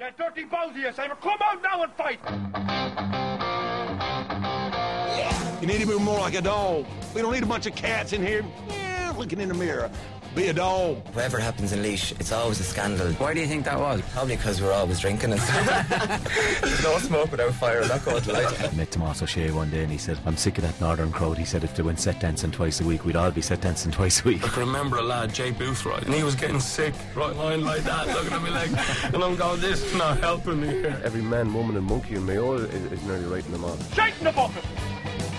You dirty bowsy, you Simon. Come out now and fight. You need to be more like a dog. We don't need a bunch of cats in here yeah, looking in the mirror. Be a dog. Whatever happens in Laois, it's always a scandal. Why do you think that was? Probably because we're always drinking and stuff. No smoke without fire, that goes light. I met Tomás Ó Sé one day and he said, I'm sick of that northern crowd. He said if they went set dancing twice a week, we'd all be set dancing twice a week. I can remember a lad, Jay Boothroyd, and he was getting sick, right lying like that, looking at me like, and I'm going, this is not helping me here. Every man, woman, and monkey in Mayo is, is nearly writing them on. Shake in the bucket.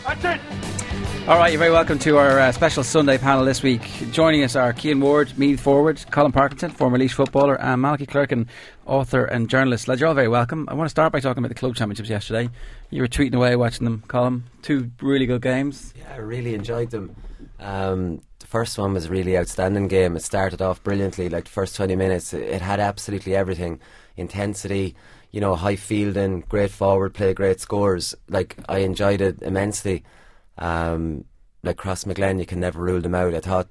All right, you're very welcome to our uh, special Sunday panel this week. Joining us are Cian Ward, Meath forward, Colm Parkinson, former Laois footballer, and Malachy Clerkin, author and journalist. Lads, you're all very welcome. I want to start by talking about the club championships yesterday. You were tweeting away watching them, Colm. Two really good games. Yeah, I really enjoyed them. Um, the first one was a really outstanding game. It started off brilliantly, like the first 20 minutes. It had absolutely everything intensity, you know, high fielding, great forward play, great scores. Like, I enjoyed it immensely. Um, like Crossmaglen, you can never rule them out. I thought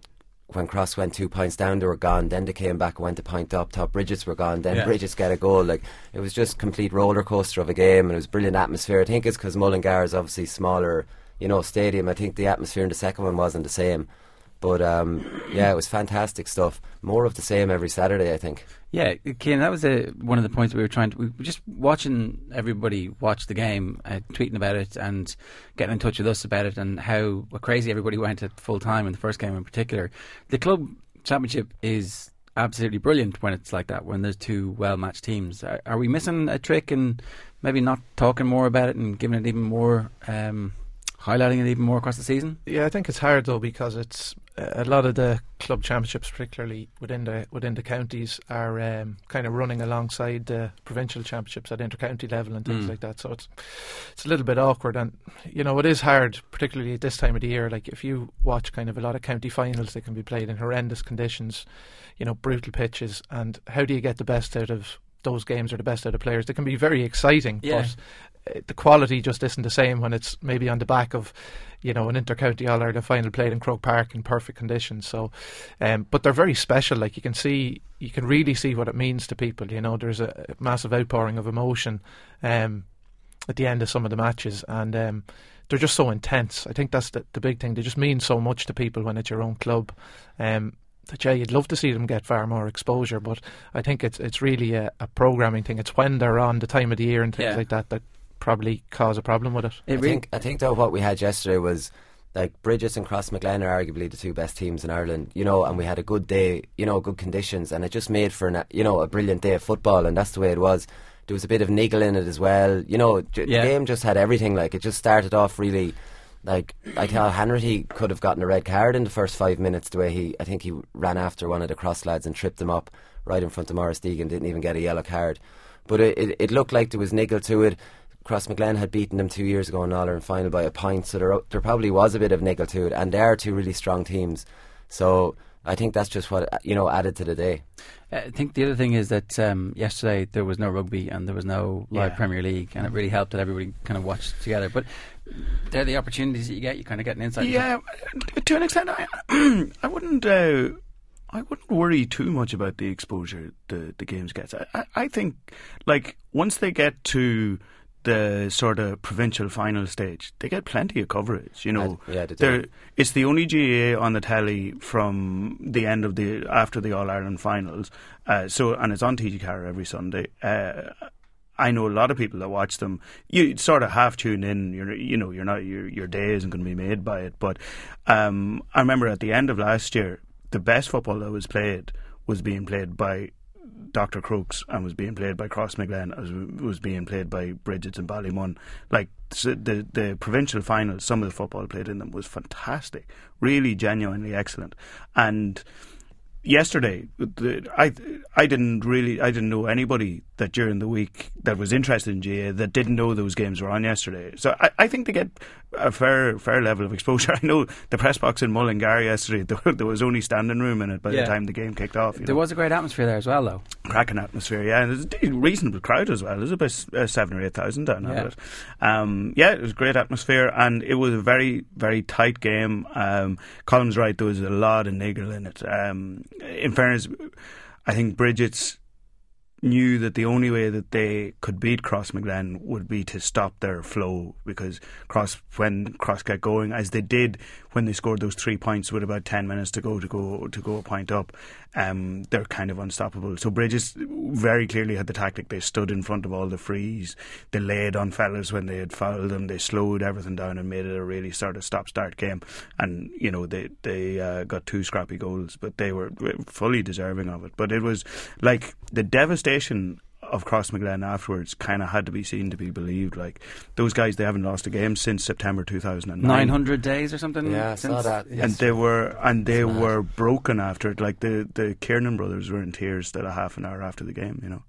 when Cross went two points down, they were gone. Then they came back and went a point up. Top Brigid's were gone. Then Yeah. Brigid's get a goal. Like it was just complete roller coaster of a game, and it was brilliant atmosphere. I think it's because Mullingar is obviously smaller, you know, stadium. I think the atmosphere in the second one wasn't the same. But um, yeah, it was fantastic stuff. More of the same every Saturday, I think. Yeah, Cian, that was uh one of the points we were trying to. We were just watching everybody watch the game, uh, tweeting about it, and getting in touch with us about it, and how crazy everybody went at full time in the first game in particular. The club championship is absolutely brilliant when it's like that, when there's two well matched teams. Are, are we missing a trick and maybe not talking more about it and giving it even more, um, highlighting it even more across the season? Yeah, I think it's hard though because it's a lot of the club championships, particularly within the within the counties, are um, kind of running alongside the provincial championships at intercounty level and things Mm. like that. So it's it's a little bit awkward, and you know it is hard, particularly at this time of the year. Like if you watch kind of a lot of county finals, they can be played in horrendous conditions, you know, brutal pitches, and how do you get the best out of those games or the best out of players? They can be very exciting, Yeah. but the quality just isn't the same when it's maybe on the back of you know an intercounty All Ireland final played in Croke Park in perfect conditions. So, um, but they're very special. Like you can see, you can really see what it means to people. You know, there's a a massive outpouring of emotion um, at the end of some of the matches, and um, they're just so intense. I think that's the, the big thing. They just mean so much to people when it's your own club. Um, that yeah, you'd love to see them get far more exposure, but I think it's it's really a, a programming thing. It's when they're on the time of the year and things Yeah. like that that probably cause a problem with it. It I think I think though what we had yesterday was like Brigid's and Crossmaglen are arguably the two best teams in Ireland, you know, and we had a good day, you know, good conditions, and it just made for an, you know a brilliant day of football, and that's the way it was. There was a bit of niggle in it as well, you know. J- Yeah. The game just had everything. Like it just started off really. Like I thought, Hanratty could have gotten a red card in the first five minutes. The way he, I think he ran after one of the cross lads and tripped him up right in front of Maurice Deegan. Didn't even get a yellow card, but it, it, it looked like there was niggle to it. Crossmaglen had beaten them two years ago in All Ireland final by a point, so there there probably was a bit of niggle to it, and they are two really strong teams. So I think that's just what you know added to the day. I think the other thing is that um, yesterday there was no rugby and there was no live Yeah. Premier League, and it really helped that everybody kind of watched together. But they're the opportunities that you get. You kind of get an insight. into- Yeah, to an extent, I, I wouldn't. Uh, I wouldn't worry too much about the exposure the the games gets. I, I, I think, like once they get to the sort of provincial final stage, they get plenty of coverage. You know, I- yeah, they it's the only GAA on the telly from the end of the after the All Ireland finals. Uh, so and it's on TG4 every Sunday. Uh, I know a lot of people that watch them. You sort of half tune in. You're, you know, you're not your your day isn't going to be made by it. But um, I remember at the end of last year, the best football that was played was being played by Dr. Crokes and was being played by Crossmaglen, as was being played by Brigid's and Ballymun. Like the the provincial finals, some of the football played in them was fantastic, really genuinely excellent. And yesterday, the, I I didn't really I didn't know anybody that during the week that was interested in GAA that didn't know those games were on yesterday. So I, I think they get a fair fair level of exposure. I know the press box in Mullingar yesterday there, there was only standing room in it by Yeah. the time the game kicked off. You There know was a great atmosphere there as well, though. cracking atmosphere, yeah, and there's a reasonable crowd as well. There's about uh, seven or eight thousand down Yeah. yeah. it. Um, yeah, it was great atmosphere, and it was a very, very tight game. Um, Colm's right; there was a lot of niggle in it. Um, in fairness, I think Brigid's knew that the only way that they could beat Crossmaglen would be to stop their flow because Cross when Cross got going as they did when they scored those three points with about ten minutes to go to go to go a point up, um, they're kind of unstoppable. So Brigid's very clearly had the tactic. They stood in front of all the frees. They laid on fellas when they had fouled them. They slowed everything down and made it a really sort of stop start game. And you know they they uh, got two scrappy goals, but they were fully deserving of it. But it was like the devastation of Crossmaglen afterwards kind of had to be seen to be believed. Like those guys, they haven't lost a game since September 2009. 900 days or something. Yeah, I saw since- that. and they were and they It's mad. were broken after it. Like the the Kernan brothers were in tears still a half an hour after the game. You know,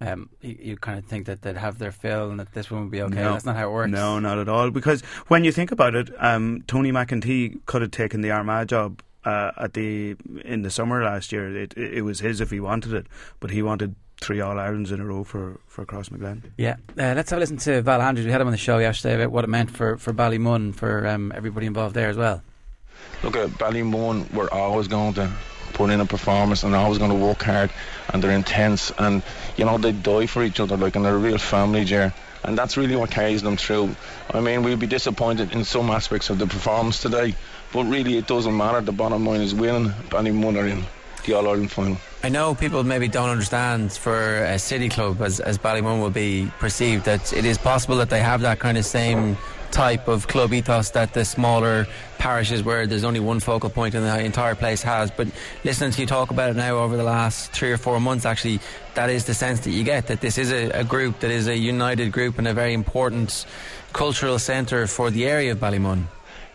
Um, you, you kind of think that they'd have their fill and that this one would be okay. No. That's not how it works. no, not at all. Because when you think about it, um, Tony McEntee could have taken the Armagh job. Uh, at the in the summer last year, it, it it was his if he wanted it, but he wanted three All Irelands in a row for for Cross Crossmaglen. Yeah, uh, let's have a listen to Val Andrews. We had him on the show yesterday about what it meant for for Ballymun for um, everybody involved there as well. look at Ballymun, we're always going to put in a performance and always going to work hard and they're intense and you know they die for each other like and they're a real family Jer and that's really what carries them through I mean we'll be disappointed in some aspects of the performance today but really it doesn't matter the bottom line is winning Ballymun are in the All-Ireland final I know people maybe don't understand for a city club as, as Ballymun will be perceived that it is possible that they have that kind of same type of club ethos that the smaller parishes where there's only one focal point in the entire place has. But listening to you talk about it now over the last three or four months, actually, that is the sense that you get that this is a, a group that is a united group and a very important cultural centre for the area of Ballymun.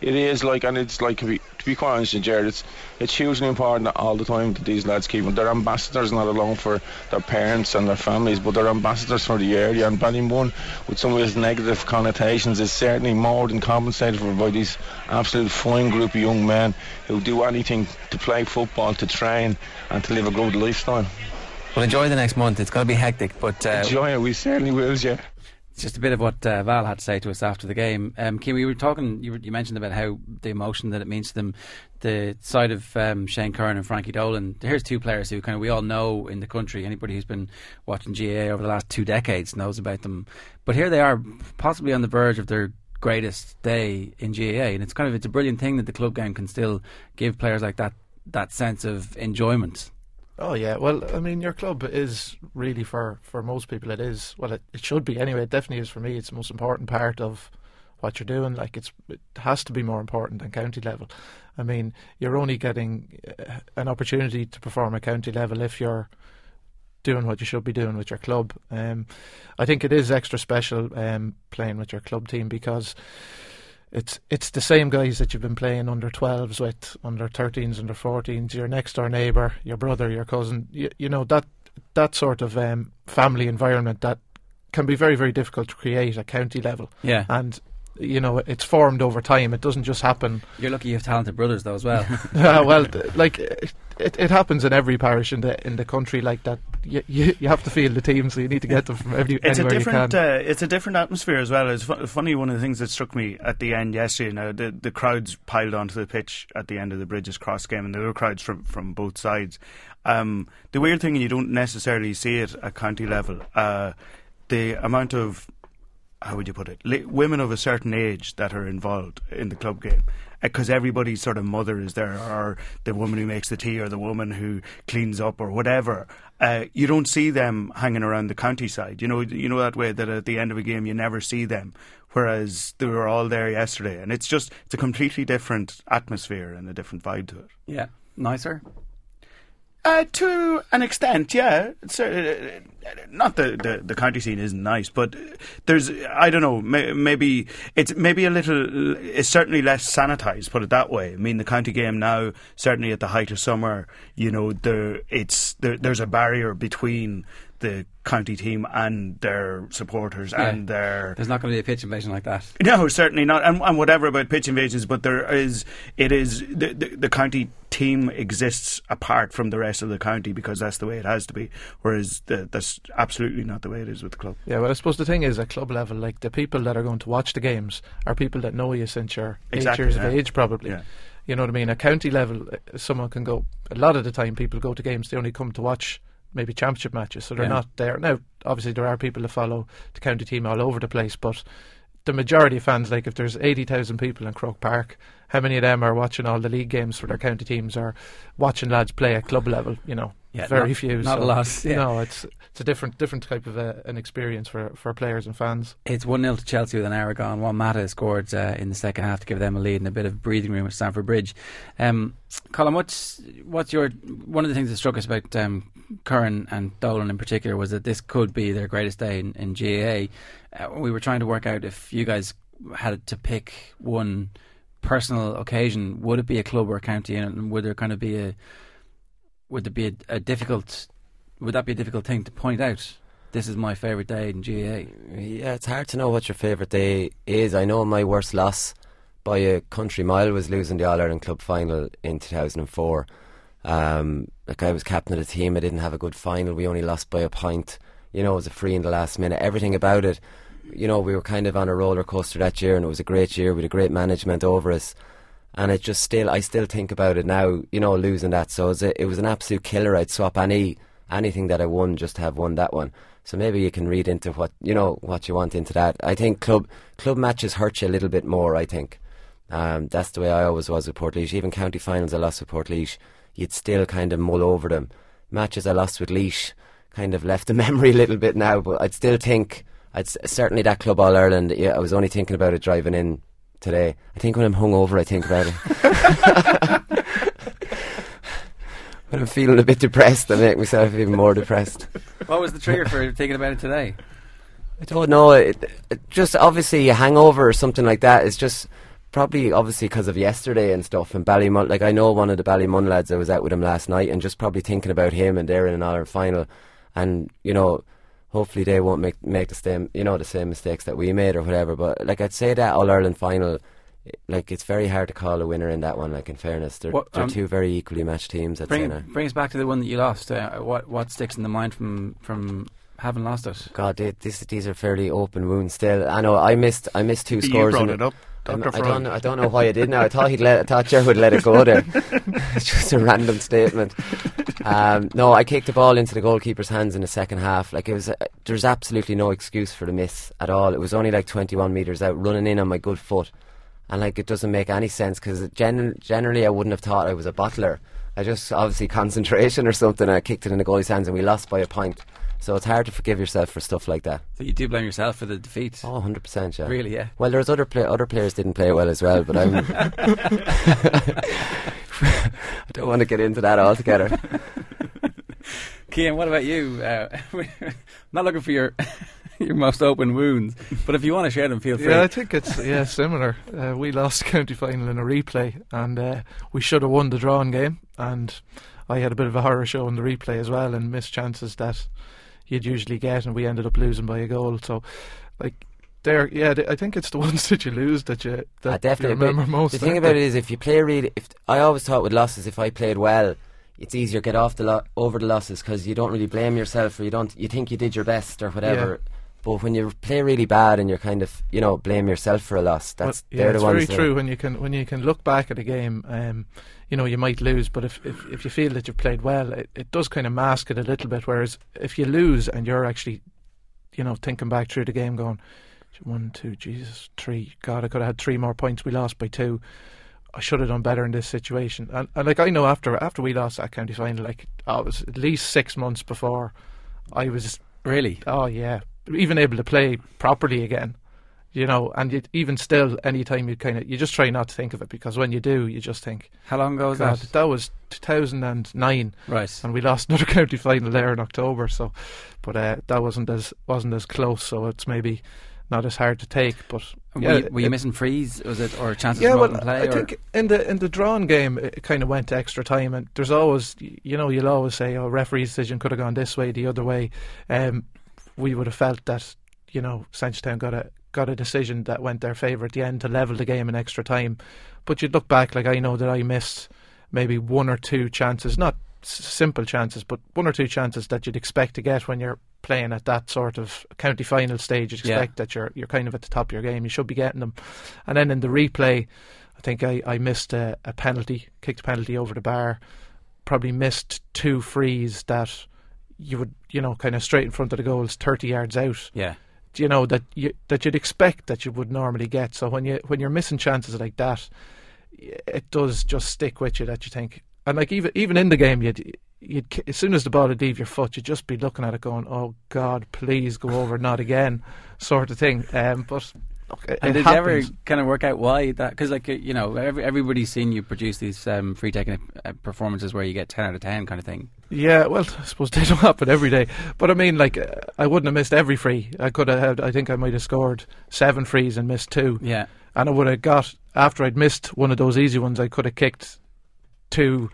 It is like, and it's like to be, to be quite honest, with Jared, it's it's hugely important all the time that these lads keep them. They're ambassadors not alone for their parents and their families, but they're ambassadors for the area. And Ballymun, with some of its negative connotations, is certainly more than compensated for by these absolute fine group of young men who do anything to play football, to train, and to live a good lifestyle. Well, enjoy the next month. It's going to be hectic, but uh, Enjoy it, we certainly will, yeah. It's just a bit of what uh, Val had to say to us after the game. Um, Kim, we were talking. You, were, you mentioned about how the emotion that it means to them. The side of um, Shane Curran and Frankie Dolan. Here's two players who kind of we all know in the country. Anybody who's been watching GAA over the last two decades knows about them. But here they are, possibly on the verge of their greatest day in GAA, and it's kind of it's a brilliant thing that the club game can still give players like that that sense of enjoyment. Oh yeah, well, I mean, your club is really for for most people. It is well, it, it should be anyway. It definitely is for me. It's the most important part of what you're doing. Like it's it has to be more important than county level. I mean, you're only getting uh, an opportunity to perform at county level if you're doing what you should be doing with your club. Um, I think it is extra special um, playing with your club team because it's it's the same guys that you've been playing under 12s with, under 13s, under 14s, your next door neighbour, your brother, your cousin. You, you know that that sort of um, family environment that can be very very difficult to create at county level. Yeah. and you know it's formed over time. It doesn't just happen. You're lucky you have talented brothers though as well. Uh, well, like it, it, it happens in every parish in the in the country like that. You, you, you have to feel the team, so you need to get them from every, It's a anywhere you different, can. uh, it's a different atmosphere as well. It's fu- funny. One of the things that struck me at the end yesterday, now the the crowds piled onto the pitch at the end of the Brigid's Cross game, and there were crowds from from both sides. Um, the weird thing, and you don't necessarily see it at county level, uh, the amount of how would you put it? Li- women of a certain age that are involved in the club game. Because everybody's sort of mother is there, or the woman who makes the tea, or the woman who cleans up, or whatever. Uh, you don't see them hanging around the countryside. You know, you know that way that at the end of a game you never see them. Whereas they were all there yesterday, and it's just it's a completely different atmosphere and a different vibe to it. yeah, nicer. Uh, to an extent, yeah. Uh, not the, the the county scene isn't nice, but there's I don't know. May, maybe it's maybe a little. It's certainly less sanitized. Put it that way. I mean, the county game now, certainly at the height of summer, you know, there it's there, there's a barrier between the county team and their supporters Yeah. and their There's not going to be a pitch invasion like that. no, certainly not, and, and whatever about pitch invasions, but there is, it is the, the the county team exists apart from the rest of the county because that's the way it has to be. Whereas the, that's absolutely not the way it is with the club. Yeah, well, I suppose the thing is at club level, like the people that are going to watch the games are people that know you since you're Exactly, eight years yeah. of age, probably. Yeah. You know what I mean? At county level, uh, someone can go. A lot of the time, people go to games. They only come to watch maybe championship matches, so they're Yeah. not there now. Obviously, there are people that follow the county team all over the place, but the majority of fans, like if there's eighty thousand people in Croke Park, how many of them are watching all the league games for their county teams or watching lads play at club level? You know, Yeah, very not- few. not a lot, yeah. No, it's it's a different different type of uh, an experience for for players and fans. It's 1 0 to Chelsea with an hour gone. Juan Mata scored uh, in the second half to give them a lead and a bit of breathing room at Stamford Bridge. Um, Colm, what's, what's your. One of the things that struck us about um, Curran and Dolan in particular was that this could be their greatest day in, in GAA. Uh, we were trying to work out if you guys had to pick one personal occasion, would it be a club or a county? And would there kind of be a. Would there be a, a difficult. Would that be a difficult thing to point out? This is my favourite day in GAA. Yeah, it's hard to know what your favourite day is. I know my worst loss by a country mile was losing the All Ireland Club final in 2004. Um, like I was captain of the team, I didn't have a good final. We only lost by a point. You know, it was a free in the last minute. Everything about it, you know, we were kind of on a roller coaster that year, and it was a great year with a great management over us. And it just still, I still think about it now. You know, losing that, so it was, a, it was an absolute killer. I'd swap any anything that I won just to have won that one. So maybe you can read into what you know what you want into that. I think club club matches hurt you a little bit more. I think um, that's the way I always was with Port Even county finals I lost with Port you'd still kind of mull over them. Matches I lost with Laois kind of left the memory a little bit now, but I'd still think I'd certainly that club All Ireland. Yeah, I was only thinking about it driving in today. I think when I'm hungover, I think about it. when I'm feeling a bit depressed, I make myself even more depressed. What was the trigger for thinking about it today? I don't know. It, it just obviously a hangover or something like that. It's just probably obviously because of yesterday and stuff. And Ballymun, like I know one of the Ballymun lads. I was out with him last night, and just probably thinking about him and they're in an Ireland final, and you know, hopefully they won't make make the same you know the same mistakes that we made or whatever. But like I'd say that All Ireland final. Like it's very hard to call a winner in that one. Like in fairness, they're, What, they're um, two very equally matched teams. I'd say Bring, now. bring us back to the one that you lost. Uh, what what sticks in the mind from from having lost it? God, they, this, these are fairly open wounds still. I know I missed I missed two You scores. brought in it up, I'm- Dr. I don't know, I don't know why I did now. I thought he'd let I thought Joe would let it go there. it's just a random statement. Um, no, I kicked the ball into the goalkeeper's hands in the second half. Like it was, uh, there's absolutely no excuse for the miss at all. It was only like 21 meters out, running in on my good foot, and like it doesn't make any sense because gen- generally I wouldn't have thought I was a bottler. I just obviously concentration or something. I kicked it in the goalie's hands, and we lost by a point. So it's hard to forgive yourself for stuff like that. So you do blame yourself for the defeat. Oh, 100%, yeah. Really, yeah. Well, there's other play- other players didn't play well as well, but I'm I don't want to get into that altogether. Cian, what about you? Uh, not looking for your your most open wounds, but if you want to share them, feel free. Yeah, I think it's yeah similar. Uh, we lost the county final in a replay, and uh, we should have won the drawn game. And I had a bit of a horror show in the replay as well, and missed chances that you'd usually get, and we ended up losing by a goal. So, like. There, yeah, I think it's the ones that you lose that you that I definitely you remember but most. The thing about it is, if you play really, if I always thought with losses, if I played well, it's easier to get off the lo- over the losses because you don't really blame yourself or you don't you think you did your best or whatever. But when you play really bad and you're kind of you know blame yourself for a loss, that's Well, yeah, they're it's the ones. very that- true. When you can when you can look back at a game, um, you know you might lose, but if, if if you feel that you've played well, it, it does kind of mask it a little bit. Whereas if you lose and you're actually, you know, thinking back through the game, going one, two, Jesus, three. God, I could have had three more points. We lost by two. I should have done better in this situation. And, and like I know after after we lost that county final, like oh, it was at least six months before I was really. Oh yeah, even able to play properly again. You know, and you, even still, any time you kind of you just try not to think of it because when you do, you just think. How long ago was God, that? That was 2009. Right. And we lost another county final there in October. So, but uh, that wasn't as wasn't as close. So it's maybe not as hard to take. But Were, yeah, you, were you it- missing frees? Was it or chances yeah, well, play? I or? think in the in the drawn game it kind of went to extra time, and there's always you know you'll always say, "Oh, referee's decision could have gone this way, the other way." Um, we would have felt that you know Town got a got a decision that went their favour at the end to level the game in extra time. But you'd look back, like I know that I missed maybe one or two chances, not s- simple chances, but one or two chances that you'd expect to get when you're playing at that sort of county final stage. You'd Yeah. expect that you're you're kind of at the top of your game. You should be getting them. And then in the replay, I think I, I missed a, a penalty, kicked a penalty over the bar. Probably missed two frees that you would you know kind of straight in front of the goals, thirty yards out. Yeah. You know that you that you'd expect that you would normally get. So when you when you're missing chances like that, it does just stick with you that you think. And like even even in the game, you'd you'd as soon as the ball would leave your foot, you'd just be looking at it, going, "Oh God, please go over, not again," sort of thing. Um, but it, And did you ever kind of work out why that? Because like you know, every, everybody's seen you produce these um, free taking uh, performances where you get ten out of ten kind of thing. Yeah, well, I suppose they don't happen every day. But I mean, like, uh, I wouldn't have missed every free. I could have had, I think I might have scored seven frees and missed two. Yeah. And I would have got, after I'd missed one of those easy ones, I could have kicked two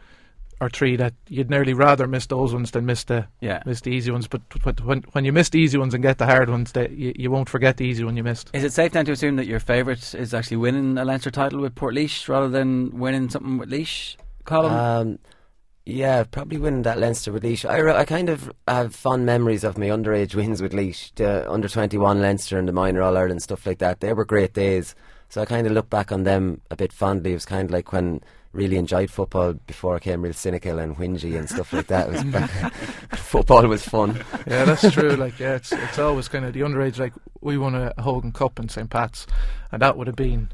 or three that you'd nearly rather miss those ones than miss the, Yeah. miss the easy ones. But, but when, when you miss the easy ones and get the hard ones, they, you, you won't forget the easy one you missed. Is it safe then to assume that your favourite is actually winning a Leinster title with Port rather than winning something with Laois? Colm? Um, yeah, probably winning that Leinster with Laois. I, re- I kind of have fond memories of my underage wins with Laois, the under 21 Leinster and the minor All Ireland stuff like that. They were great days. So I kind of look back on them a bit fondly. It was kind of like when really enjoyed football before I became real cynical and whingy and stuff like that. Was back- football was fun. Yeah, that's true. Like, yeah, it's it's always kind of the underage. Like, we won a Hogan Cup in St Pat's, and that would have been.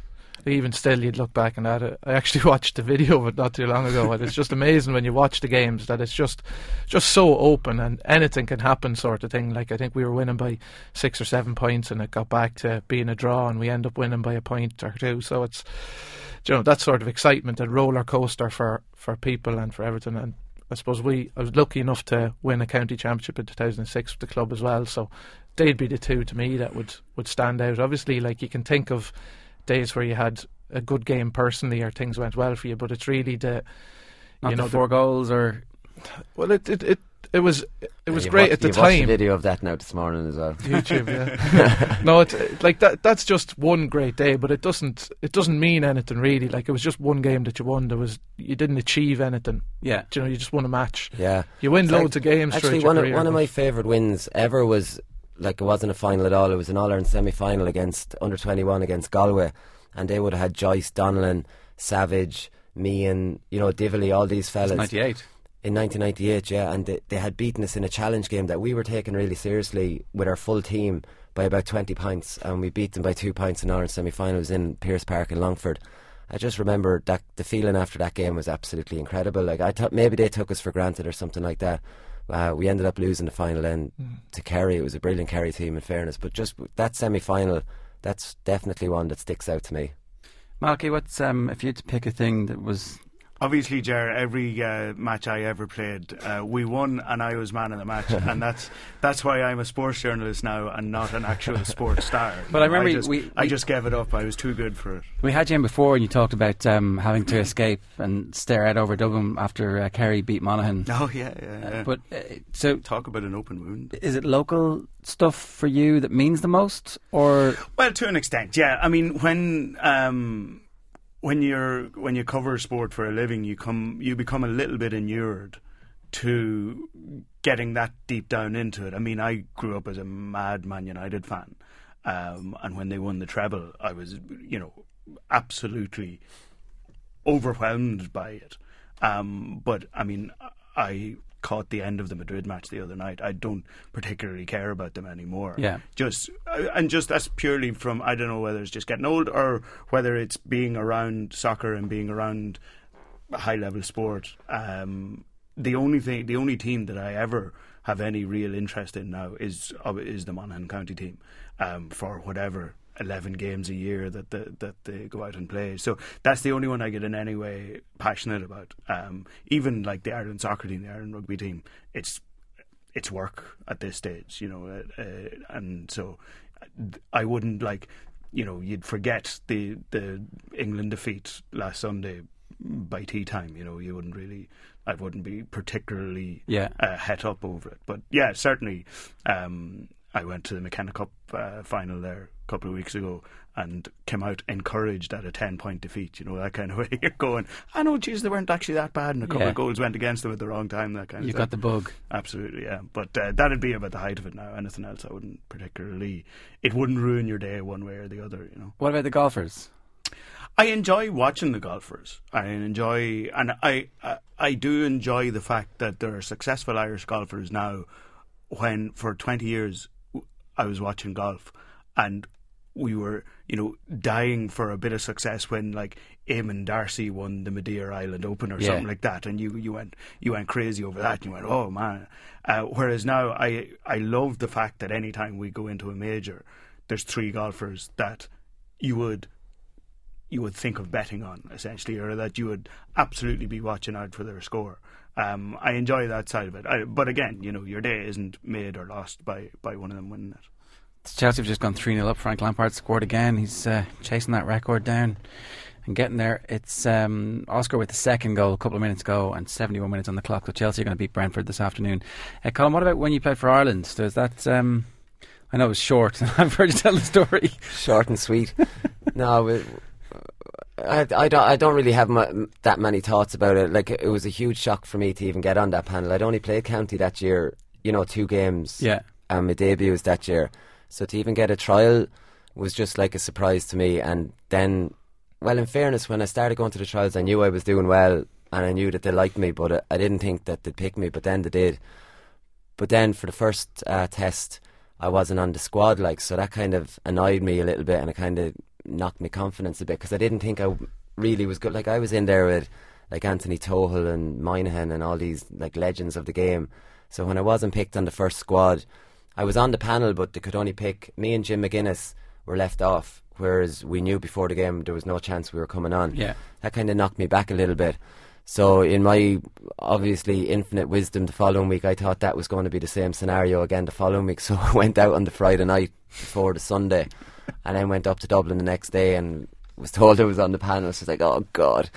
Even still, you'd look back and at it. Uh, I actually watched the video of it not too long ago, and it's just amazing when you watch the games that it's just, just so open and anything can happen, sort of thing. Like I think we were winning by six or seven points, and it got back to being a draw, and we end up winning by a point or two. So it's, you know, that sort of excitement and roller coaster for for people and for everything. And I suppose we, I was lucky enough to win a county championship in 2006 with the club as well. So they'd be the two to me that would would stand out. Obviously, like you can think of days where you had a good game personally or things went well for you, but it's really the Not you the know four goals or well, it it it, it was it was You've great watched- at the time. video of that now this morning as well. YouTube, yeah. no, it's like that. That's just one great day, but it doesn't. It doesn't mean anything really. Like it was just one game that you won. There was you didn't achieve anything. Yeah. Do you know, you just won a match. Yeah, You win It's loads like- of games. Actually, one of, career, one of my favourite wins ever was like it wasn't a final at all. It was an All Ireland semi final against under twenty one against Galway, and they would have had Joyce, Donnellan, Savage, me, and you know Dively, all these fellas. ninety eight. In 1998, yeah, and they, they had beaten us in a challenge game that we were taking really seriously with our full team by about 20 points, and we beat them by two points in our semi final. It was in Pearse Park in Longford. I just remember that the feeling after that game was absolutely incredible. Like I thought maybe they took us for granted or something like that. Uh, we ended up losing the final then to Kerry. It was a brilliant Kerry team, in fairness, but just that semi final, that's definitely one that sticks out to me. Malky, what's um, if you had to pick a thing that was Obviously, Ger, every uh, match I ever played, uh, we won, and I was man of the match, and that's that's why I'm a sports journalist now and not an actual sports star. But I remember I just, we- I just gave it up. I was too good for it. We had you in before, and you talked about um, having to escape and stare out over Dublin after uh, Kerry beat Monaghan. Oh yeah, yeah. yeah. But uh, so, talk about an open wound. is it local stuff for you that means the most, or Well, to an extent, yeah. I mean, when um, when you're when you cover sport for a living, you come you become a little bit inured to getting that deep down into it. I mean, I grew up as a mad Man United fan, um, and when they won the treble, I was you know absolutely overwhelmed by it. Um, but I mean, I caught the end of the Madrid match the other night. I don't particularly care about them anymore. Yeah. Just uh, and just that's purely from I don't know whether it's just getting old or whether it's being around soccer and being around high level sport. Um, the only thing, the only team that I ever have any real interest in now is uh, is the Monaghan County team um, for whatever eleven games a year that the, that they go out and play. So that's the only one I get in any way passionate about. Um, even like the Ireland soccer team, the Ireland rugby team, it's it's work at this stage, you know, uh, uh, and so I wouldn't like, you know, you'd forget the the England defeat last Sunday by tea time. You know, you wouldn't really, I wouldn't be particularly Yeah. uh, het up over it. But yeah, certainly, um, I went to the McKenna Cup uh, final there couple of weeks ago and came out encouraged at a 10 point defeat. You know, that kind of way. You're going, I know, geez, they weren't actually that bad, and a couple Yeah. of goals went against them at the wrong time, that kind of you thing. got the bug? Absolutely, yeah. But uh, that'd be about the height of it now. Anything else, I wouldn't particularly. It wouldn't ruin your day one way or the other, you know. What about the golfers? I enjoy watching the golfers. I enjoy, and I, I, I do enjoy the fact that there are successful Irish golfers now. When for twenty years I was watching golf, and we were, you know, dying for a bit of success when like Eamon Darcy won the Madeira Island Open or Yeah. something like that, and you you went you went crazy over that. And you went, oh man. Uh, whereas now I I love the fact that anytime we go into a major, there's three golfers that you would you would think of betting on essentially, or that you would absolutely be watching out for their score. Um, I enjoy that side of it, I, but again, you know, your day isn't made or lost by, by one of them winning it. Chelsea have just gone 3 0 up. Frank Lampard scored again. He's uh, chasing that record down and getting there. It's um, Oscar with the second goal a couple of minutes ago and 71 minutes on the clock. So Chelsea are going to beat Brentford this afternoon. Uh, Colm, what about when you played for Ireland? Does that. Um, I know it was short. I've heard you tell the story. Short and sweet. no, it, I, I, don't, I don't really have mu- that many thoughts about it. Like, it was a huge shock for me to even get on that panel. I'd only played county that year, you know, two games. Yeah. And my debut was that year. So to even get a trial was just like a surprise to me. And then, well, in fairness, when I started going to the trials, I knew I was doing well and I knew that they liked me, but I, didn't think that they'd pick me, but then they did. But then for the first uh, test, I wasn't on the squad, like, so that kind of annoyed me a little bit and it kind of knocked my confidence a bit because I didn't think I really was good. Like, I was in there with like Anthony Tohill and Moynihan and all these like legends of the game. So when I wasn't picked on the first squad, I was on the panel, but they could only pick me and Jim McGuinness were left off, whereas we knew before the game there was no chance we were coming on. Yeah. That kind of knocked me back a little bit. So in my obviously infinite wisdom, the following week I thought that was going to be the same scenario again the following week. So I went out on the Friday night before the Sunday, and then went up to Dublin the next day and was told I was on the panel. So I was like, oh god.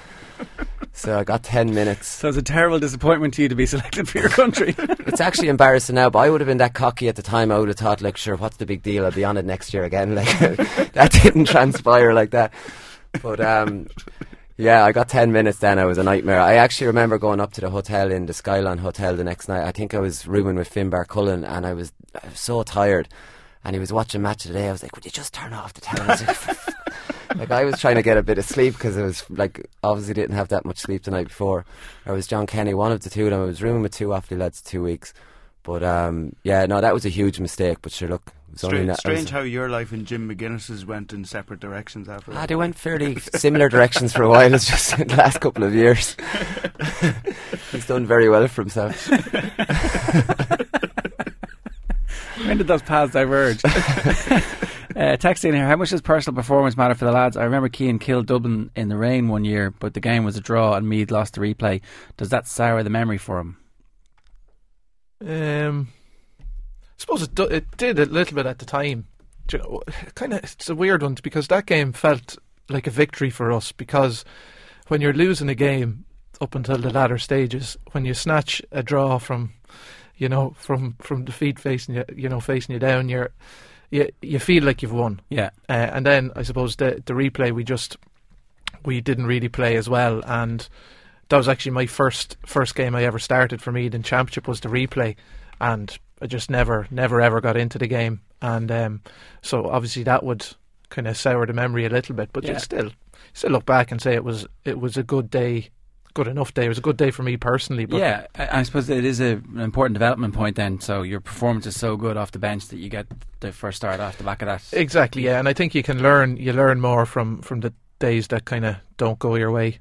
So I got ten minutes. So it's a terrible disappointment to you to be selected for your country. It's actually embarrassing now, but I would have been that cocky at the time. I would have thought, like, sure, what's the big deal? I'll be on it next year again. Like that didn't transpire like that. But um, yeah, I got ten minutes. Then I was a nightmare. I actually remember going up to the hotel in the Skyline Hotel the next night. I think I was rooming with Finbar Cullen, and I was, I was so tired. And he was watching match of the day. I was like, "Would you just turn off the television?" Like I was trying to get a bit of sleep because I was like obviously didn't have that much sleep the night before. I was John Kenny, one of the two of them. I was rooming with two Offaly lads two weeks. But um, yeah, no, that was a huge mistake. But sure, look, it was only Strange, na- it was- strange how your life and Jim McGuinness's went in separate directions after Ah, that. they went fairly similar directions for a while. It's just in the last couple of years. He's done very well for himself. when did those paths diverge? uh, texting here, how much does personal performance matter for the lads? I remember Keane killed Dublin in the rain one year, but the game was a draw and Meath lost the replay. Does that sour the memory for him? Um, I suppose it, do, it did a little bit at the time. You know, kind of, it's a weird one because that game felt like a victory for us because when you're losing a game up until the latter stages, when you snatch a draw from, you know, from from defeat facing you, you know, facing you down, you're you you feel like you've won. Yeah. Uh, and then I suppose the the replay we just we didn't really play as well and that was actually my first first game I ever started for Meath in championship was the replay and I just never never ever got into the game and um, so obviously that would kind of sour the memory a little bit but Yeah. you still still look back and say it was it was a good day good enough day it was a good day for me personally but yeah, I, I suppose it is a, an important development point then. So your performance is so good off the bench that you get the first start off the back of that. exactly yeah and I think you can learn you learn more from from the days that kind of don't go your way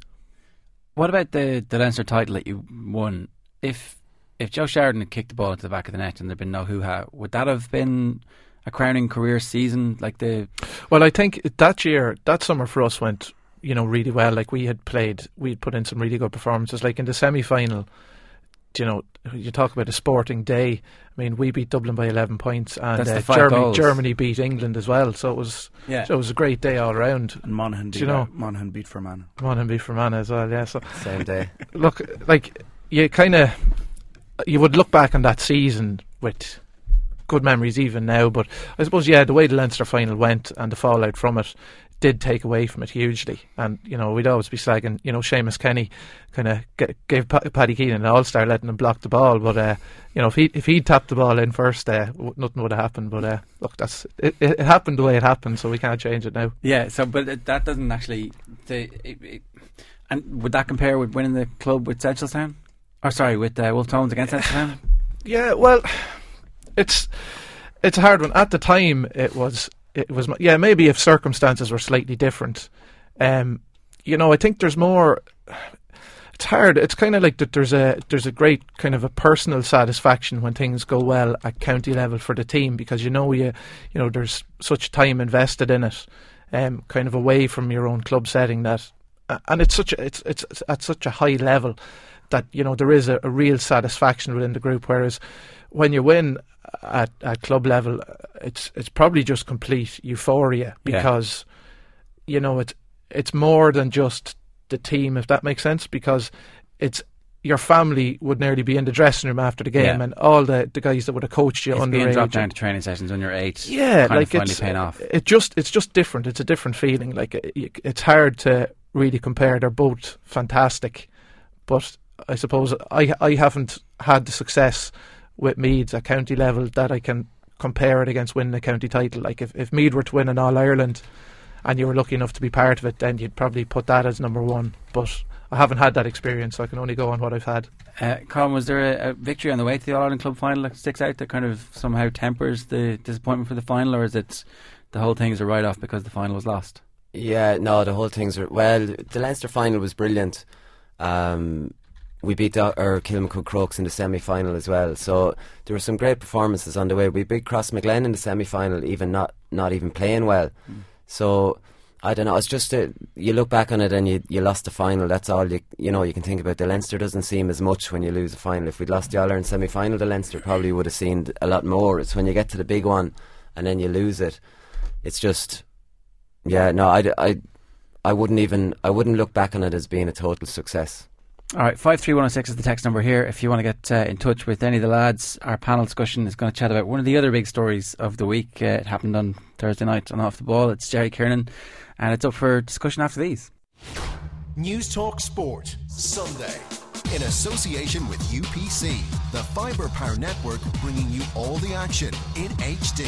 What about the the Leinster title that you won? If if Joe Sheridan had kicked the ball into the back of the net and there'd been no hoo ha, would that have been a crowning career season? Like the Well, I think that year, that summer for us went, you know, really well. Like we had played, we had put in some really good performances. Like in the semi final, you know, you talk about a sporting day. I mean, we beat Dublin by eleven points, and uh, Germany, goals. Germany beat England as well. So it was, Yeah. so it was a great day all round. And Monaghan you know? Monaghan beat Fermanagh. Monaghan beat Fermanagh as well. Yeah. So Same day. look, like you kind of, you would look back on that season with good memories even now. But I suppose, yeah, the way the Leinster final went and the fallout from it, did take away from it hugely. And you know, we'd always be slagging. You know, Seamus Kenny kind of gave pa- Paddy Keenan an All Star, letting him block the ball. But uh, you know, if he if he tapped the ball in first, uh, w- nothing would have happened. But uh, look, that's it, it, happened the way it happened, so we can't change it now. Yeah. So, but that doesn't actually. The, it, it, and would that compare with winning the club with Town? Or sorry, with uh, Wolfe Tones against Town? Yeah. Well, it's it's a hard one. At the time, it was it was yeah maybe if circumstances were slightly different. Um, you know, I think there's more. It's hard. It's kind of like that. There's a there's a great kind of a personal satisfaction when things go well at county level for the team because you know you you know there's such time invested in it, um, kind of away from your own club setting that, and it's such a, it's it's at such a high level that you know there is a, a real satisfaction within the group. Whereas when you win at, at club level, it's it's probably just complete euphoria because yeah. you know it's it's more than just the team, if that makes sense, because it's your family would nearly be in the dressing room after the game, yeah. and all the, the guys that would have coached you it's underage. being dropped down to training sessions when you're eight. Yeah, like it's paying off. It just it's just different. It's a different feeling. Like it, it's hard to really compare. They're both fantastic, but I suppose I I haven't had the success with Meads at county level that I can compare it against winning a county title. Like if, if Meath were to win an All Ireland and you were lucky enough to be part of it, then you'd probably put that as number one. But I haven't had that experience, so I can only go on what I've had. Uh, Colm, was there a, a, victory on the way to the All Ireland Club final that sticks out that kind of somehow tempers the disappointment for the final, or is it the whole thing is a write off because the final was lost? Yeah, no, the whole thing's a well. The Leinster final was brilliant. Um, we beat Do- or Kilmacud Crokes in the semi final as well. So there were some great performances on the way. We beat Crossmaglen in the semi final, even not not even playing well. Mm. So I don't know. It's just a, you look back on it and you you lost the final. That's all you you know you can think about. The Leinster doesn't seem as much when you lose a final. If we'd lost the All Ireland semi final, the Leinster probably would have seemed a lot more. It's when you get to the big one and then you lose it. It's just yeah. No, I, I I wouldn't even I wouldn't look back on it as being a total success. All right, 53106 is the text number here. If you want to get uh, in touch with any of the lads, our panel discussion is going to chat about one of the other big stories of the week. Uh, it happened on Thursday night on Off the Ball. It's Jerry Kiernan, and it's up for discussion after these. Newstalk Sport, Sunday, in association with UPC, the Fibre Power Network, bringing you all the action in HD.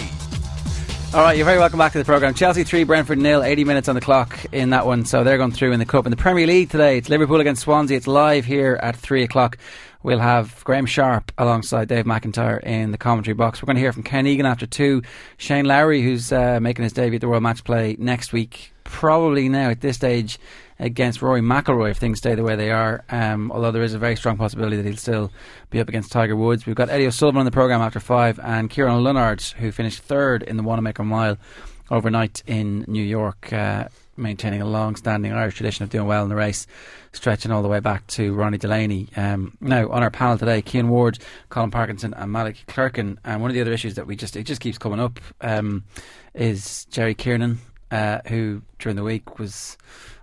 All right, you're very welcome back to the programme. Chelsea 3, Brentford nil, 80 minutes on the clock in that one. So they're going through in the Cup. In the Premier League today, it's Liverpool against Swansea. It's live here at 3 o'clock. We'll have Graham Sharp alongside Dave McIntyre in the commentary box. We're going to hear from Ken Egan after 2. Shane Lowry, who's uh, making his debut at the Royal Match Play next week. Probably now at this stage against Rory McIlroy if things stay the way they are. Um, although there is a very strong possibility that he'll still be up against Tiger Woods. We've got Eddie O'Sullivan on the programme after five, and Ciarán Ó Lionáird, who finished third in the Wanamaker Mile overnight in New York. Uh, maintaining a long-standing Irish tradition of doing well in the race, stretching all the way back to Ronnie Delany. Um, now, on our panel today, Cian Ward, Colm Parkinson, and Malachy Clerkin. And one of the other issues that we just it just keeps coming up um, is Jerry Kiernan, uh, who during the week was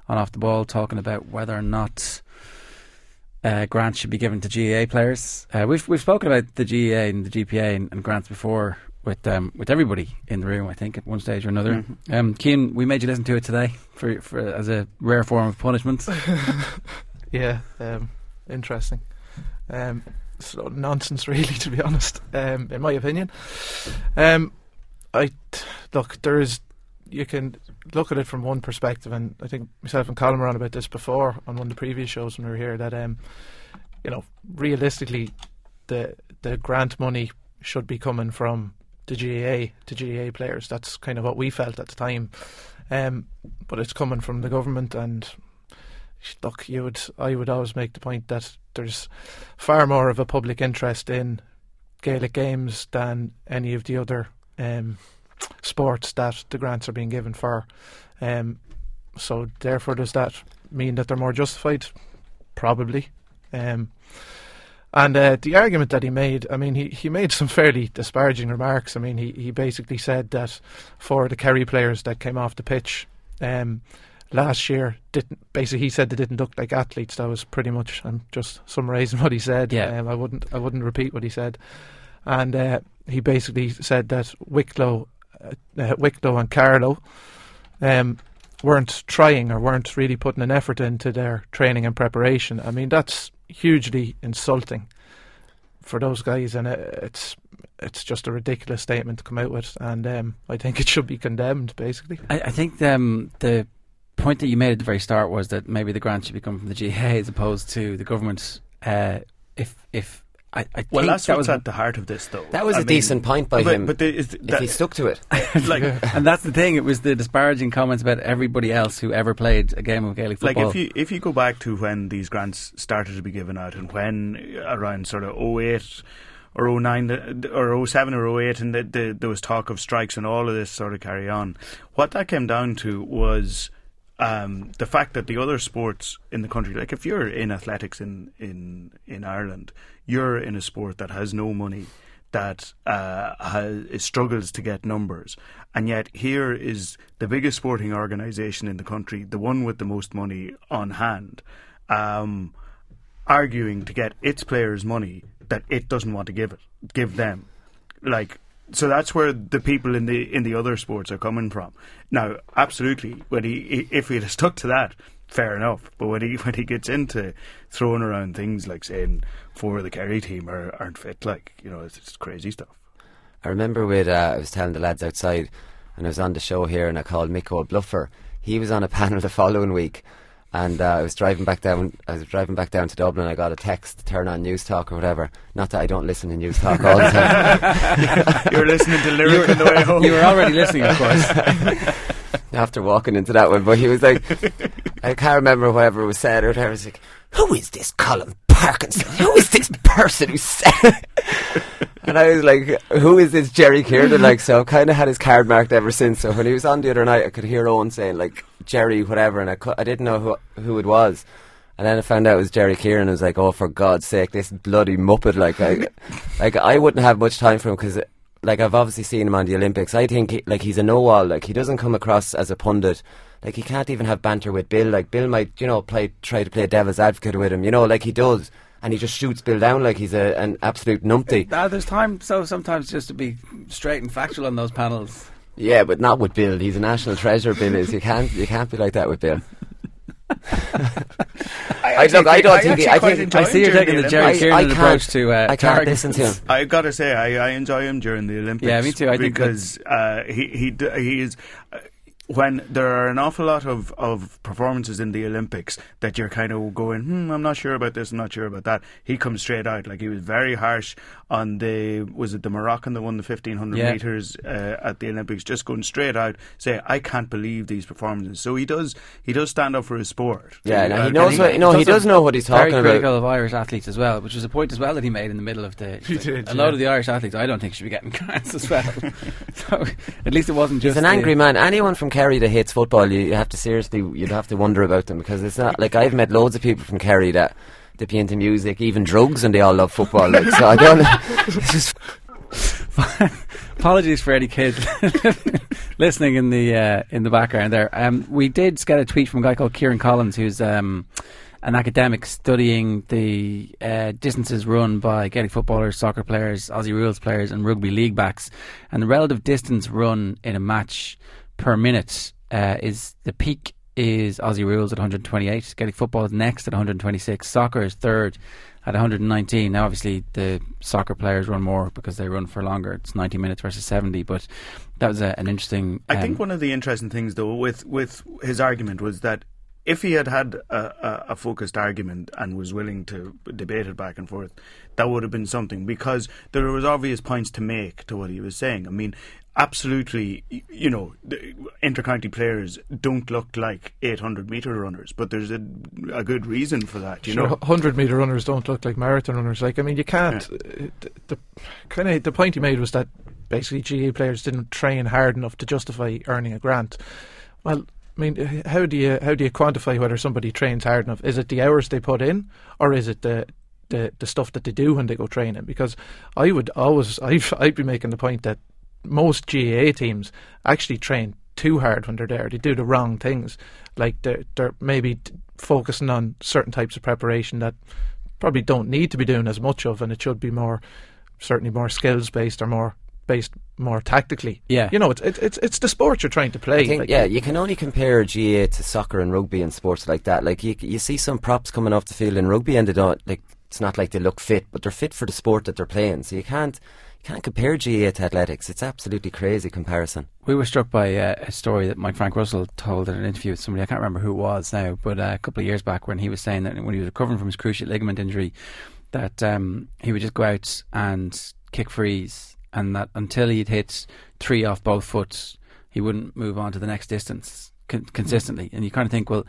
on off the ball talking about whether or not uh, grants should be given to GAA players. Uh, we've we've spoken about the GAA and the GPA and, and grants before with um, with everybody in the room. I think at one stage or another. Mm-hmm. Um, Cian, we made you listen to it today for for as a rare form of punishment. yeah, um, interesting. Um, so nonsense, really, to be honest. Um, in my opinion, um, I look there is you can look at it from one perspective, and I think myself and Colm were on about this before on one of the previous shows when we were here. That um, you know, realistically, the the grant money should be coming from the GAA to GAA players. That's kind of what we felt at the time. Um, but it's coming from the government, and look, you would I would always make the point that there's far more of a public interest in Gaelic games than any of the other. Um, sports that the grants are being given for. Um, so therefore, does that mean that they're more justified? Probably. Um, and uh, the argument that he made, I mean, he, he made some fairly disparaging remarks. I mean, he, he basically said that for the Kerry players that came off the pitch um, last year, didn't basically he said they didn't look like athletes. That was pretty much. I'm just summarising what he said. Yeah. Um, I wouldn't I wouldn't repeat what he said. And uh, he basically said that Wicklow uh, Wicklow and Carlow um, weren't trying or weren't really putting an effort into their training and preparation. I mean, that's hugely insulting for those guys, and it's it's just a ridiculous statement to come out with, and um, I think it should be condemned. Basically, I, I think um, the point that you made at the very start was that maybe the grant should be coming from the GAA as opposed to the government. Uh, if if I, I Well, think that's that what's was at the heart of this, though. That was a a decent point by but, him. But the, is, if that, he stuck to it. like, and that's the thing. It was the disparaging comments about everybody else who ever played a game of Gaelic football. like if you if you go back to when these grants started to be given out and when around sort of 08 or 09 or 07 or 08 and the, the, there was talk of strikes and all of this sort of carry on what that came down to was um, the fact that the other sports in the country like if you're in athletics in in in Ireland you're in a sport that has no money that uh, has, struggles to get numbers. And yet, here is the biggest sporting organisation in the country, the one with the most money on hand, um, arguing to get its players money that it doesn't want to give it, give them. Like, so that's where the people in the in the other sports are coming from. Now, absolutely, when he if he had stuck to that, fair enough. But when he when he gets into throwing around things like saying four of the Kerry team are, aren't fit, like you know, it's, it's crazy stuff. I remember with uh, I was telling the lads outside, and I was on the show here, and I called Micko a bluffer. He was on a panel the following week, and uh, I was driving back down. I was driving back down to Dublin. I got a text to turn on Newstalk or whatever. Not that I don't listen to Newstalk all the time. You're listening to lyric on the way home. you were already listening, of course. After walking into that one, but he was like, I can't remember whatever was said or whatever. I was like, who is this Colm Parkinson? Who is this person who said? and I was like, who is this Jerry Kiernan? Like, so I've kind of had his card marked ever since. So when he was on the other night, I could hear Owen saying like Jerry whatever, and I cou- I didn't know who who it was. And then I found out it was Jerry Kiernan. I was like, "Oh, for God's sake, this bloody muppet!" Like, I, like I wouldn't have much time for him because, like, I've obviously seen him on the Olympics. I think, he, like, he's a know-all. Like, he doesn't come across as a pundit. Like, he can't even have banter with Bill. Like, Bill might, you know, play try to play devil's advocate with him. You know, like he does, and he just shoots Bill down like he's a, an absolute numpty. Uh, there's time, so sometimes just to be straight and factual on those panels. Yeah, but not with Bill. He's a national treasure. Bill is. You can't, you can't be like that with Bill. I, look, I don't think. he- I think. I see you're taking the Jerry I- I Kiernan approach to. Uh, I can't target. listen to him. I gotta say, I, I enjoy him during the Olympics. Yeah, me too. I think because uh, he he he is. Uh, when there are an awful lot of, of performances in the Olympics that you're kind of going, hmm, I'm not sure about this, I'm not sure about that. He comes straight out. Like he was very harsh on the, was it the Moroccan that won the 1500 Yeah. metres uh, at the Olympics, just going straight out, say, I can't believe these performances. So he does he does stand up for his sport. Yeah, no, Uh, he knows and what. No, he does know what he's Very talking critical about. of Irish athletes as well, which was a point as well that he made in the middle of the. He did, a lot of the Irish athletes, I don't think, should be getting grants as well. so at least it wasn't just He's an the- angry man. Anyone from Kerry that hates football, you, you have to seriously, you'd have to wonder about them because it's not like I've met loads of people from Kerry that be into music, even drugs, and they all love football. Like, so I don't. It's just Apologies for any kids listening in the uh, in the background there. Um, we did get a tweet from a guy called Kieran Collins, who's um, an academic studying the uh, distances run by Gaelic footballers, soccer players, Aussie rules players, and rugby league backs, and the relative distance run in a match per minute uh, is the peak is Aussie rules at 128. Gaelic football is next at 126. Soccer is third at 119. Now, obviously, the soccer players run more because they run for longer. It's 90 minutes versus 70. But that was a, an interesting. I um, think one of the interesting things, though, with with his argument was that if he had had a, a, a focused argument and was willing to debate it back and forth, that would have been something because there was obvious points to make to what he was saying. I mean, absolutely, you know, the intercounty players don't look like 800 meter runners, but there's a, a good reason for that. You Sure, know, hundred meter runners don't look like marathon runners. Like I mean, you can't. uh, The, the kind of the point he made was that basically GAA players didn't train hard enough to justify earning a grant. Well, I mean, how do you how do you quantify whether somebody trains hard enough? Is it the hours they put in, or is it the the, the stuff that they do when they go training? Because I would always I'd, I'd be making the point that most GAA teams actually train too hard when they're there. They do the wrong things. Like they're, they're maybe focusing on certain types of preparation that probably don't need to be doing as much of, and it should be more, certainly more skills based or more based more tactically. Yeah. you know, it's it's it's, the sport you're trying to play. Think, like- yeah, you can only compare GAA to soccer and rugby and sports like that. Like you, you see some props coming off the field in rugby, and they don't like. It's not like they look fit, but they're fit for the sport that they're playing. So you can't can't compare GAA to athletics. It's absolutely crazy comparison. We were struck by uh, a story that Mike Frank Russell told in an interview with somebody. I can't remember who it was now, but uh, a couple of years back when he was saying that when he was recovering from his cruciate ligament injury, that um, he would just go out and kick frees, and that until he'd hit three off both foots, he wouldn't move on to the next distance con- consistently. And you kind of think, well,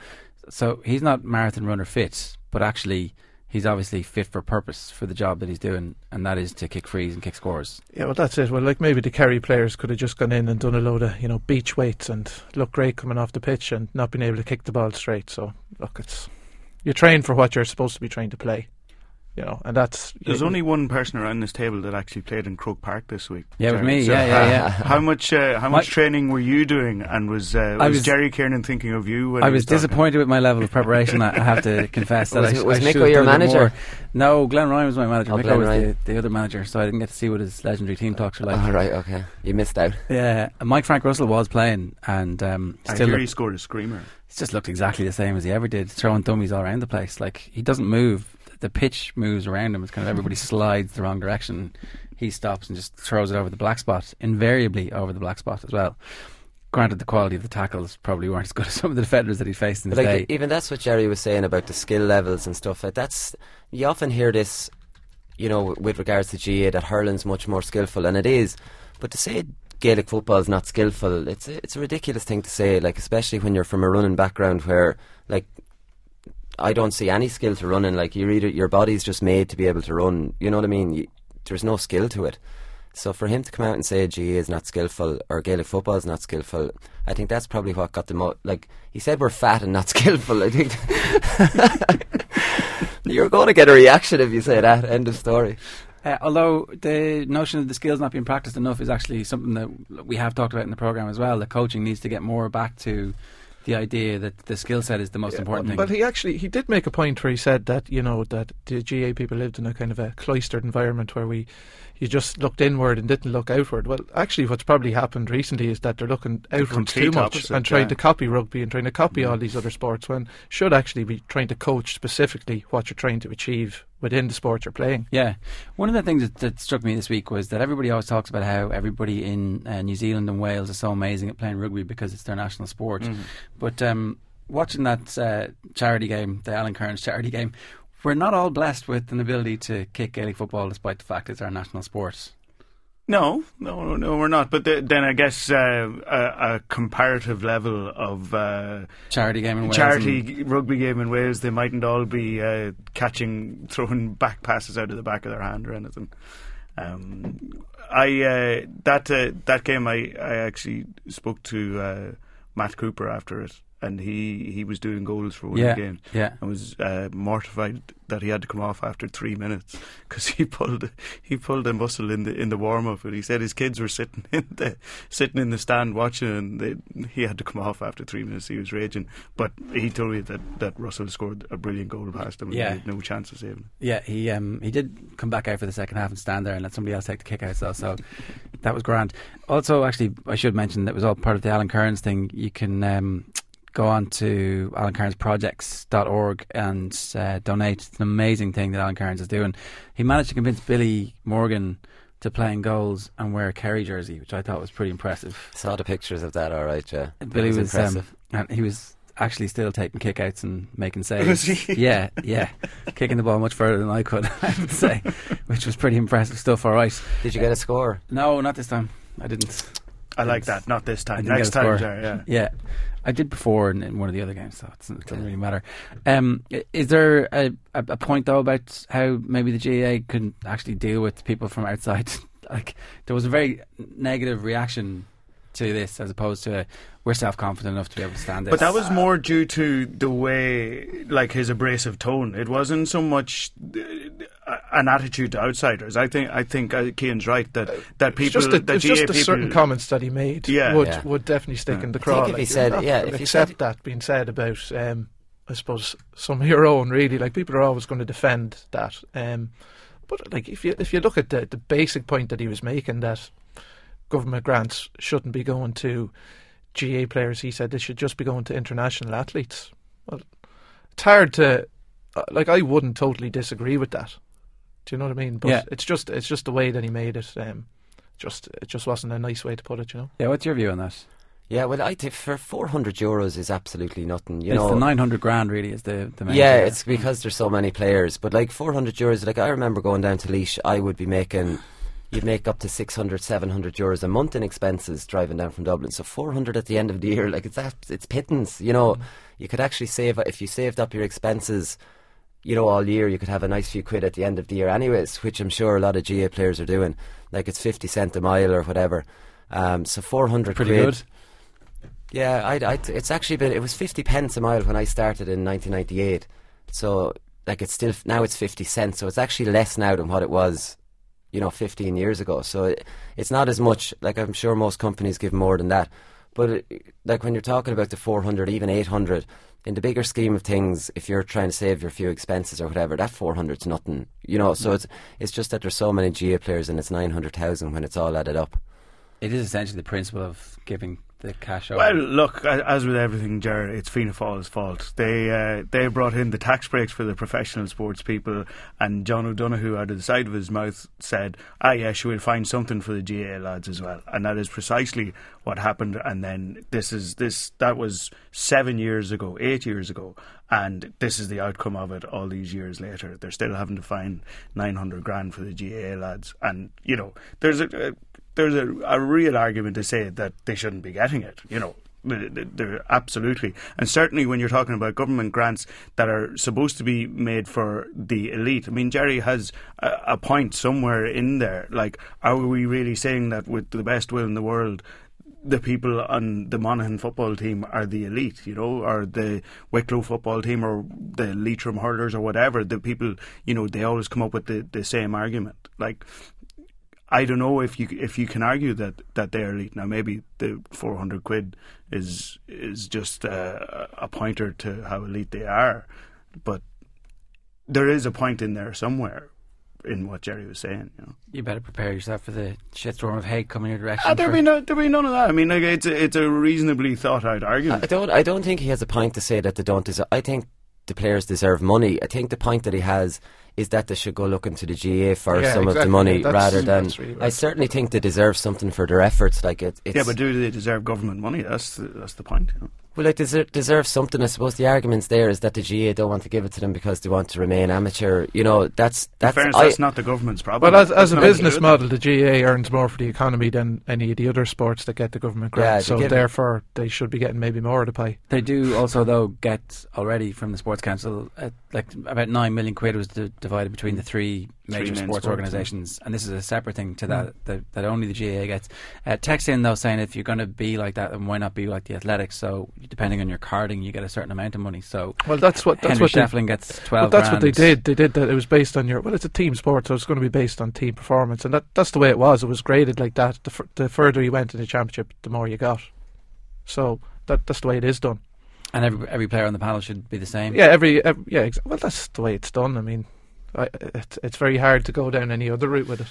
so he's not marathon runner fit, but actually. He's obviously fit for purpose for the job that he's doing, and that is to kick frees and kick scores. Yeah, well, that's it. Well, like maybe the Kerry players could have just gone in and done a load of you know beach weights and look great coming off the pitch and not been able to kick the ball straight. So look, it's you train for what you're supposed to be trained to play, you know, and that's There's you- only one person around this table that actually played in Croke Park this week. Yeah, with Jerry. me. Yeah, yeah, yeah. How much? Uh, how My- much training were you doing? And was uh, was, I was- Jerry Kiernan thinking of you? When I he was talking? disappointed with my level of preparation. I I have to confess that Was- I, was I Micko your done a bit manager? No, Glenn Ryan was my manager. Oh, Micko Glenn was Ryan. the, the other manager, so I didn't get to see what his legendary team talks were like. All right, okay, you missed out. Yeah, Mike Frank Russell was playing, and um, I still hear looked, he scored a screamer. he just looked exactly the same as he ever did, throwing dummies all around the place. Like he doesn't move; the pitch moves around him. It's kind of everybody slides the wrong direction. He stops and just throws it over the black spot, invariably over the black spot as well. Granted, the quality of the tackles probably weren't as good as some of the defenders that he faced in But like day. even that's what Jerry was saying about the skill levels and stuff. Like that's you often hear this, you know, with regards to GAA that hurling's much more skillful, and it is. But to say Gaelic football is not skillful, it's a, it's a ridiculous thing to say. Like especially when you're from a running background where like. I don't see any skill to running. Like you read it, your body's just made to be able to run. You know what I mean? You, there's no skill to it. So for him to come out and say GAA is not skillful or Gaelic football is not skillful, I think that's probably what got them. Mo- like he said, we're fat and not skillful. I think you're going to get a reaction if you say that. End of story. Uh, although the notion of the skills not being practiced enough is actually something that we have talked about in the program as well. The coaching needs to get more back to the idea that the skill set is the most important thing. But he actually he did make a point where he said that you know that the GAA people lived in a kind of a cloistered environment where we you just looked inward and didn't look outward. Well, actually, what's probably happened recently is that they're looking outward too much opposite, and trying yeah. to copy rugby and trying to copy Mm. all these other sports when should actually be trying to coach specifically what you're trying to achieve within the sport you're playing. Yeah, one of the things that, that struck me this week was that everybody always talks about how everybody in uh, New Zealand and Wales is so amazing at playing rugby because it's their national sport. Mhm. But um, watching that uh, charity game, the Alan Kerins charity game, we're not all blessed with an ability to kick Gaelic football, despite the fact it's our national sport. No, no, no, we're not. But the, then I guess uh, a, a comparative level of uh, Charity game in Wales charity and- rugby game in Wales, they mightn't all be uh, catching, throwing back passes out of the back of their hand or anything. Um, I uh, that uh, that game, I, I actually spoke to uh, Matt Cooper after it, and he, he was doing goals for one Yeah, games. yeah. I was uh, mortified that he had to come off after three minutes because he pulled he pulled a muscle in the in the warm up, and he said his kids were sitting in the sitting in the stand watching, and they, he had to come off after three minutes. He was raging, but he told me that, that Russell scored a brilliant goal past him, and Yeah. he had no chance of saving. it. Yeah, he um, he did come back out for the second half and stand there and let somebody else take the kick out. So, so that was grand. Also, actually, I should mention that was all part of the Alan Kerins thing. You can um, go on to alankerinsprojects.org and uh, donate. It's an amazing thing that Alan Kerins is doing. He managed to convince Billy Morgan to play in goals and wear a Kerry jersey, which I thought was pretty impressive. Saw the pictures of that. All right, yeah. Billy That was, um, impressive. and he was actually still taking kickouts and making saves. Yeah, yeah, kicking the ball much further than I could, I would say, which was pretty impressive stuff. All right. Did you get a score? No, not this time. I didn't. I like that. Not this time. Next time, score. Jerry, yeah. yeah. I did before in, in one of the other games, so it doesn't really matter. Um, is there a, a, point though about how maybe the GAA can actually deal with people from outside? like there was a very negative reaction to this, as opposed to we're self confident enough to be able to stand this. But that was more due to the way, like his abrasive tone. It wasn't so much uh, an attitude to outsiders. I think I think uh, Cian's right that that It's people, just, the, that it's GAA just the people, certain comments that he made Yeah. would Yeah. would definitely stick in the I craw. if he Like, you're said- yeah, gonna if accept said- that being said about, um, I suppose, some of your own, really, like people are always going to defend that. Um, but like if you if you look at the the basic point that he was making, that government grants shouldn't be going to GAA players. He said they should just be going to international athletes. Well, it's hard to uh, like. I wouldn't totally disagree with that. Do you know what I mean? But Yeah. it's just it's just the way that he made it. Um, just it just wasn't a nice way to put it. You know. Yeah, what's your view on that? Yeah, well, I think for 400 euros is absolutely nothing. You it's know, the 900 grand, really, is the, the main yeah, figure. it's because there's so many players. But like 400 euros, like I remember going down to Laois, I would be making, you'd make up to 600, 700 euros a month in expenses driving down from Dublin. So 400 at the end of the year, like it's that, it's pittance. You know, you could actually save if you saved up your expenses. You know, all year you could have a nice few quid at the end of the year, anyways, which I'm sure a lot of GAA players are doing. Like it's 50 cent a mile or whatever. Um, so 400 Pretty quid. good. Yeah, I, I, it's actually been. It was fifty pence a mile when I started in 1998. So like it's still now it's fifty cents. So it's actually less now than what it was, you know, 15 years ago. So it, it's not as much. Like I'm sure most companies give more than that. But it, like when you're talking about the 400, even 800, in the bigger scheme of things, if you're trying to save your few expenses or whatever, that 400's nothing. You know, so mm. it's it's just that there's so many GAA players and it's 900,000 when it's all added up. It is essentially the principle of giving the cash over. Well, look, as with everything, Jared, it's Fianna Fáil's fault. They uh, they brought in the tax breaks for the professional sports people, and John O'Donoghue, out of the side of his mouth, said, "Ah, yes, we'll find something for the GAA lads as well," and that is precisely what happened. And then this is this that was seven years ago, eight years ago, and this is the outcome of it. All these years later, they're still having to find nine hundred grand for the GAA lads, and you know, there's a. a there's a, a real argument to say that they shouldn't be getting it. You know, absolutely, and certainly when you're talking about government grants that are supposed to be made for the elite. I mean, Jerry has a, a point somewhere in there. Like, are we really saying that with the best will in the world? The people on the Monaghan football team are the elite, you know, or the Wicklow football team, or the Leitrim hurlers, or whatever. The people, you know, they always come up with the, the same argument. Like, I don't know if you if you can argue that, that they're elite. Now maybe the four hundred quid is is just uh, a pointer to how elite they are, but there is a point in there somewhere in what Jerry was saying. You know, You better prepare yourself for the shitstorm of hate coming your direction. ah, there'll be no there'll be none of that. I mean, like, it's a, it's a reasonably thought out argument. I don't. I don't think he has a point to say that they don't deserve. I think the players deserve money. I think the point that he has is that they should go look into the GAA for Yeah, some of the money That's- rather than. that's really I certainly think they deserve something for their efforts. Like it, it's yeah, but do they deserve government money? That's the, that's the point. You know? Well, they deserve, deserve something. I suppose the arguments there is that the GAA don't want to give it to them because they want to remain amateur. You know, that's In that's. fairness, I- that's not the government's problem. But as, as a nothing to do business with model, the GAA earns more for the economy than any of the other sports that get the government Yeah, so give- therefore, they should be getting maybe more of the pie. They do also, though, get already from the Sports Council uh, like about nine million quid was d- divided between the three Three major main sports sports, organisations, and this is a separate thing to that that, that only the GAA gets. Uh, text in though saying if you're going to be like that, then why not be like the Athletics? So depending on your carding, you get a certain amount of money. So Well, that's what that's Henry what they, Shefflin gets twelve. that's what they did. They did that. It was based on your. Well, it's a team sport, so it's going to be based on team performance, and that that's the way it was. It was graded like that. The, f- the further you went in the championship, the more you got. So that that's the way it is done. and every every player on the panel should be the same. Yeah, every, every yeah. Ex- well, that's the way it's done. I mean, I, it's it's very hard to go down any other route with it.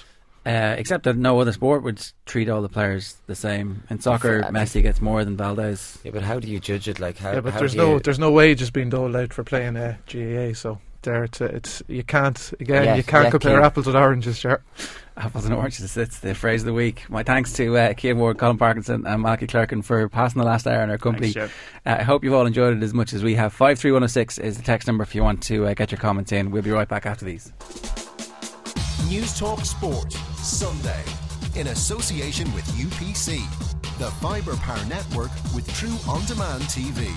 Uh, except that no other sport would treat all the players the same. In soccer, I Messi gets more than Valdés. yeah, but how do you judge it? Like how? yeah, but how there's do no you- there's no wages being doled out for playing uh, GAA. So there, it's it's you can't again Yeah, you can't yeah, compare Cian. apples with oranges, sure. Apples and oranges, it's the phrase of the week. My thanks to uh, Cian Ward, Colm Parkinson, and Malky Clerkin for passing the last hour in our company. Thanks, Uh, I hope you've all enjoyed it as much as we have. 53106 is the text number if you want to uh, get your comments in. We'll be right back after these. News Talk Sport, Sunday, in association with UPC, the Fibre Power Network with True On Demand TV.